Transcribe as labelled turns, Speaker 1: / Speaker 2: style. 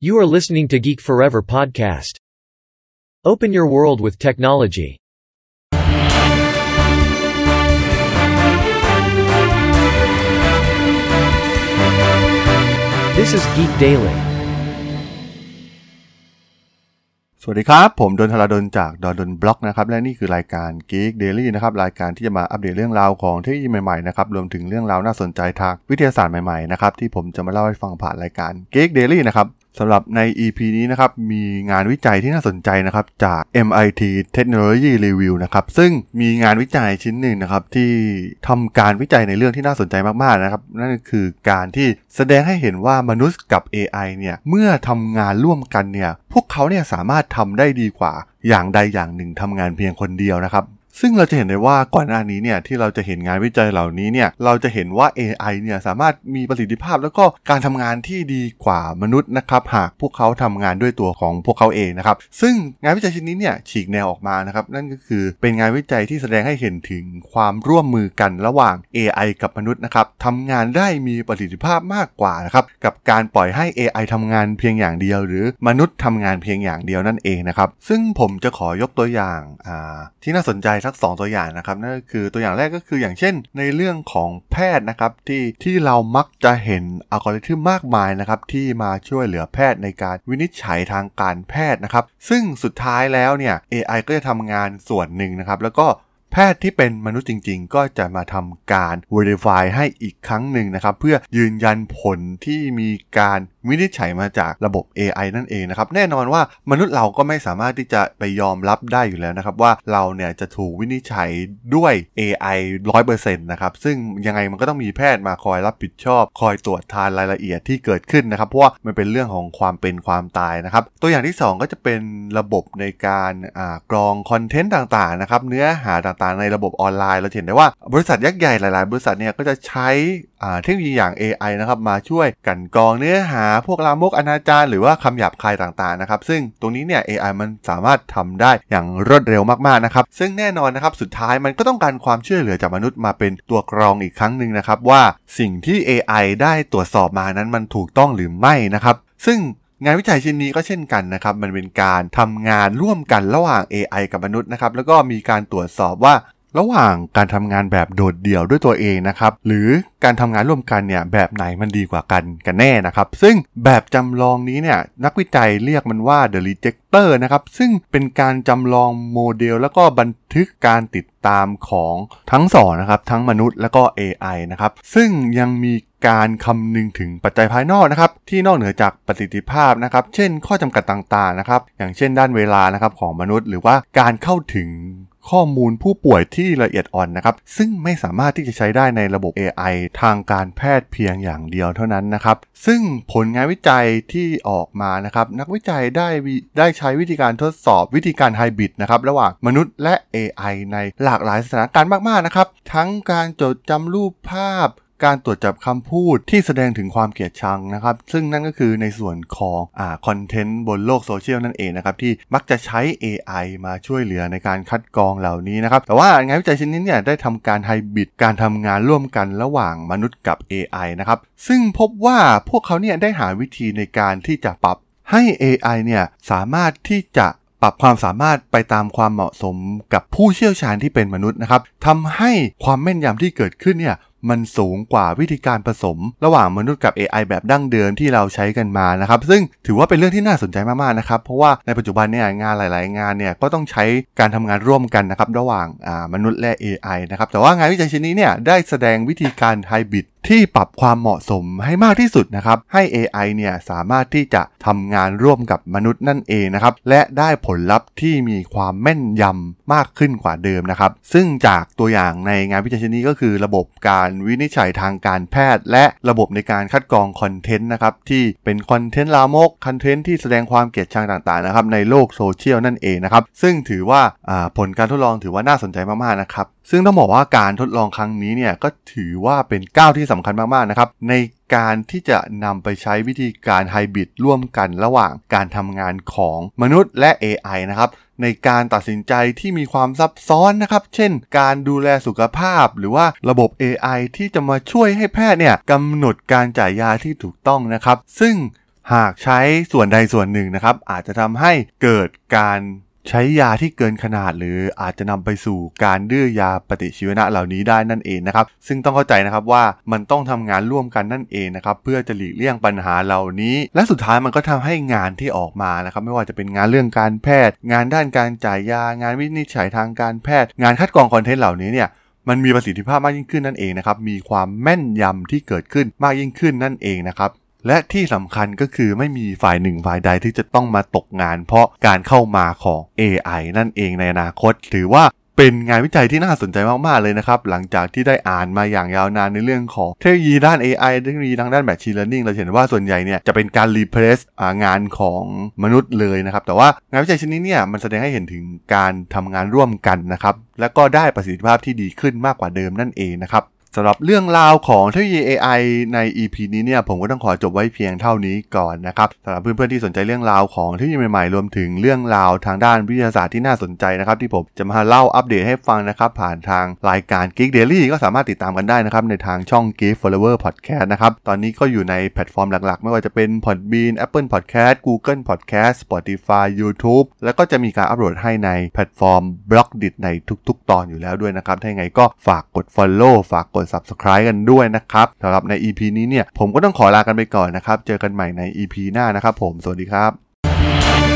Speaker 1: You are listening to Geek Forever podcast. Open your world with technology. This is Geek Daily.
Speaker 2: สวัสดีครับ ผมดนทราดนจากดนดนบล็อกนะครับ และนี่คือรายการ Geek Daily นะครับ รายการที่จะมาอัปเดตเรื่องราวของเทคโนโลยีใหม่ๆนะครับ รวมถึงเรื่องราวน่าสนใจทางวิทยาศาสตร์ใหม่ๆนะครับ ที่ผมจะมาเล่าให้ฟังผ่านรายการ Geek Daily นะครับสำหรับใน EP นี้นะครับ มีงานวิจัยที่น่าสนใจนะครับ จาก MIT Technology Review นะครับ ซึ่งมีงานวิจัยชิ้นหนึ่งนะครับ ที่ทำการวิจัยในเรื่องที่น่าสนใจมากๆนะครับ นั่นก็คือการที่แสดงให้เห็นว่ามนุษย์กับ AI เนี่ย เมื่อทำงานร่วมกันเนี่ย พวกเขาเนี่ยสามารถทำได้ดีกว่าอย่างใดอย่างหนึ่งทำงานเพียงคนเดียวนะครับ ซึ่งเราจะเห็นได้ว่าก่อนหน้านี้เนี่ยที่เราจะเห็นงานวิจัยเหล่านี้เนี่ยเราจะเห็นว่า AI เนี่ยสามารถมีประสิทธิภาพแล้วก็การทำงานที่ดีกว่ามนุษย์นะครับหากพวกเขาทำงานด้วยตัวของพวกเขาเองนะครับซึ่งงานวิจัยชิ้นนี้เนี่ยฉีกแนวออกมานะครับนั่นก็คือเป็นงานวิจัยที่แสดงให้เห็นถึงความร่วมมือกันระหว่าง AI กับมนุษย์นะครับทำงานได้มีประสิทธิภาพมากกว่านะครับกับการปล่อยให้ AI ทำงานเพียงอย่างเดียว หรือมนุษย์ทำงานเพียงอย่างเดียวนั่นเองนะครับซึ่งผมจะขอยกตัวอย่างที่น่าสนใจสััก 2 ตัวอย่างนะครับนั่นก็คือตัวอย่างแรกก็คืออย่างเช่น ในเรื่องของแพทย์นะครับที่ที่เรามักจะเห็นอัลกอริทึมมากมายนะครับที่มาช่วยเหลือแพทย์ในการวินิจฉัยทางการแพทย์นะครับ ซึ่งสุดท้ายแล้วเนี่ย AI ก็จะทำงานส่วนหนึ่งนะครับแล้วก็ แพทย์ที่เป็นมนุษย์จริง ๆ ก็จะมาทำการ verify ให้อีกครั้งหนึ่งนะครับ เพื่อยืนยันผลที่มีการวินิจฉัยมาจากระบบ AI นั่นเองนะครับ แน่นอนว่ามนุษย์เราก็ไม่สามารถที่จะไปยอมรับได้อยู่แล้วนะครับ ว่าเราเนี่ยจะถูกวินิจฉัยด้วย AI 100%นะครับ ซึ่งยังไงมันก็ต้องมีแพทย์มาคอยรับผิดชอบ คอยตรวจทานรายละเอียดที่เกิดขึ้นนะครับ เพราะว่ามันเป็นเรื่องของความเป็นความตายนะครับ ตัวอย่างที่ 2 ก็จะเป็นระบบในการกรองคอนเทนต์ต่างๆนะครับเนื้อหาต่างๆ ในระบบออนไลน์ เราเห็นได้ว่าบริษัทยักษ์ใหญ่หลาย ๆ บริษัทเนี่ยก็จะใช้เทคโนโลยีอย่าง AI นะครับมาช่วยกันกรองเนื้อหาพวกลามกอนาจารหรือว่าคำหยาบคายต่างๆนะครับซึ่งตรงนี้เนี่ย AI มันสามารถทำได้อย่างรวดเร็วมากๆนะครับซึ่งแน่นอนนะครับสุดท้ายมันก็ต้องการความช่วยเหลือจากมนุษย์มาเป็นตัวกรองอีกครั้งหนึ่งนะครับว่าสิ่งที่ AI ได้ตรวจสอบมานั้นมันถูกต้องหรือไม่นะครับซึ่ง งานวิจัยชิ้นนี้ก็เช่นกันนะครับ มันเป็นการทำงานร่วมกันระหว่าง AI กับมนุษย์นะครับ แล้วก็มีการตรวจสอบว่า ระหว่างการทำงานแบบโดดเดี่ยวด้วยตัวเองนะครับ หรือการทำงานร่วมกันเนี่ยแบบไหนมันดีกว่ากันกันแน่นะครับ ซึ่งแบบจำลองนี้เนี่ยนักวิจัยเรียกมันว่า the rejector นะครับ ซึ่งเป็นการจำลองโมเดล แล้วก็บันทึกการติดตามของทั้งสองนะครับ ทั้งมนุษย์และก็ AI นะครับ ซึ่งยังมีการคำนึงถึงปัจจัยภายนอกนะครับ ที่นอกเหนือจากประสิทธิภาพนะครับ เช่น ข้อจำกัดต่างๆนะครับ อย่างเช่นด้านเวลานะครับของมนุษย์ หรือว่าการเข้าถึง ข้อมูลผู้ป่วยที่ละเอียดอ่อนนะครับ ซึ่งไม่สามารถที่จะใช้ได้ในระบบ AI ทางการแพทย์เพียงอย่างเดียวเท่านั้นนะครับ ซึ่งผลงานวิจัยที่ออกมานะครับ นักวิจัยได้ได้ใช้วิธีการทดสอบวิธีการไฮบริดนะครับ ระหว่างมนุษย์และ AI ในหลากหลายสถานการณ์มาก ๆ นะครับ ทั้งการจดจำรูปภาพ การตรวจจับคำพูดที่แสดงถึงความเกลียดชังนะครับ ซึ่งนั่นก็คือในส่วนของอ่าคอนเทนต์บนโลกโซเชียลนั่นเองนะครับ ที่มักจะใช้ AI มาช่วยเหลือในการคัดกรองเหล่านี้นะครับ แต่ว่างานวิจัยชิ้นนี้เนี่ยได้ทำการไฮบริดการทำงานร่วมกันระหว่างมนุษย์กับ AI นะครับ ซึ่งพบว่าพวกเขาเนี่ยได้หาวิธีในการที่จะปรับให้ AI เนี่ยสามารถที่จะปรับความสามารถไปตามความเหมาะสมกับผู้เชี่ยวชาญที่เป็นมนุษย์นะครับทำให้ความแม่นยำที่เกิดขึ้นเนี่ย มันสูงกว่าวิธีการผสม ระหว่างมนุษย์กับ AI แบบดั้งเดิมที่เราใช้กันมานะครับซึ่งถือว่าเป็นเรื่องที่น่าสนใจมากๆนะครับเพราะว่าในปัจจุบันเนี่ยงานหลาย ๆ งานเนี่ยก็ต้องใช้การทำงานร่วมกันนะครับระหว่างมนุษย์และ AI นะครับแต่ว่างานวิจัยชิ้นนี้เนี่ยได้แสดงวิธีการไฮบริด ที่ปรับความเหมาะสมให้มากที่สุดนะครับให้ AI เนี่ยสามารถที่จะทำงานร่วมกับมนุษย์นั่นเองนะครับและได้ผลลัพธ์ที่มีความแม่นยำมากขึ้นกว่าเดิมนะครับซึ่งจากตัวอย่างในงานวิจัยชิ้นนี้ก็คือ ระบบการวินิจฉัยทางการแพทย์ และระบบในการคัดกรองคอนเทนต์นะครับที่เป็นคอนเทนต์ลามกคอนเทนต์ที่แสดงความเกลียดชังต่างๆนะครับในโลกโซเชียลนั่นเองนะครับซึ่งถือว่าผลการทดลองถือว่าน่าสนใจมากๆนะครับ ซึ่งต้องบอกว่าการทดลองครั้งนี้เนี่ยก็ถือว่าเป็นก้าวที่สำคัญมากๆนะครับในการที่จะนำไปใช้วิธีการไฮบริดร่วมกันระหว่างการทำงานของมนุษย์และ AI นะครับในการตัดสินใจที่มีความซับซ้อนนะครับ เช่น การดูแลสุขภาพ หรือว่าระบบ AI ที่จะมาช่วยให้แพทย์เนี่ยกำหนดการจ่ายยาที่ถูกต้องนะครับ ซึ่งหากใช้ส่วนใดส่วนหนึ่งนะครับ อาจจะทำให้เกิดการ ใช้ยาที่เกินขนาดหรืออาจจะนำไปสู่การดื้อยาปฏิชีวนะเหล่านี้ได้นั่นเองนะครับ ซึ่งต้องเข้าใจนะครับว่ามันต้องทำงานร่วมกันนั่นเองนะครับเพื่อจะหลีกเลี่ยงปัญหาเหล่านี้ และสุดท้ายมันก็ทำให้งานที่ออกมานะครับไม่ว่าจะเป็นงานเรื่องการแพทย์ งานด้านการจ่ายยางานวินิจฉัยทางการแพทย์ งานคัดกรองคอนเทนต์เหล่านี้เนี่ยมันมีประสิทธิภาพมากยิ่งขึ้นนั่นเองนะครับ มีความแม่นยำที่เกิดขึ้นมากยิ่งขึ้นนั่นเองนะครับ และที่สำคัญก็คือไม่มีฝ่ายหนึ่งฝ่ายใดที่จะต้องมาตกงาน เพราะการเข้ามาของ AI นั่นเองในอนาคต ถือว่าเป็นงานวิจัยที่น่าสนใจมากๆเลยนะครับ หลังจากที่ได้อ่านมาอย่างยาวนานในเรื่องของเทคโนโลยีด้าน AI เทคโนโลยีทางด้าน Machine Learning เราเห็นว่าส่วนใหญ่เนี่ยจะเป็นการ replace งานของมนุษย์เลยนะครับ แต่ว่างานวิจัยชิ้นนี้เนี่ยมันแสดงให้เห็นถึงการทำงานร่วมกันนะครับ และก็ได้ประสิทธิภาพที่ดีขึ้นมากกว่าเดิมนั่นเองนะครับ สำหรับเรื่องราวของเทคโนโลยี AI ใน EP นี้เนี่ยผมก็ต้องขอจบไว้เพียงเท่านี้ก่อนนะครับสำหรับเพื่อนๆที่สนใจเรื่องราวของเทคโนโลยีใหม่ๆรวมถึงเรื่องราวทางด้านวิทยาศาสตร์ที่น่าสนใจนะครับที่ผมจะมาเล่าอัปเดตให้ฟังนะครับผ่านทางรายการ Geek Daily ก็สามารถติดตามกันได้นะครับในทางช่อง Geek Forever Podcast นะครับตอนนี้ก็อยู่ในแพลตฟอร์มหลักๆ ไม่ว่าจะเป็น Podbean Apple Podcast Google Podcast Spotify YouTube แล้วก็จะมีการอัปโหลดให้ในแพลตฟอร์ม b l o g d i t ในทุก ๆ ตอนอยู่แล้วด้วยนะครับถ้าอย่างไรก็ฝากกด Follow ฝากกด subscribe กันด้วยนะครับสำหรับใน EP นี้เนี่ยผมก็ต้องขอลากันไปก่อนนะครับ เจอกันใหม่ใน EP หน้านะครับผม สวัสดีครับ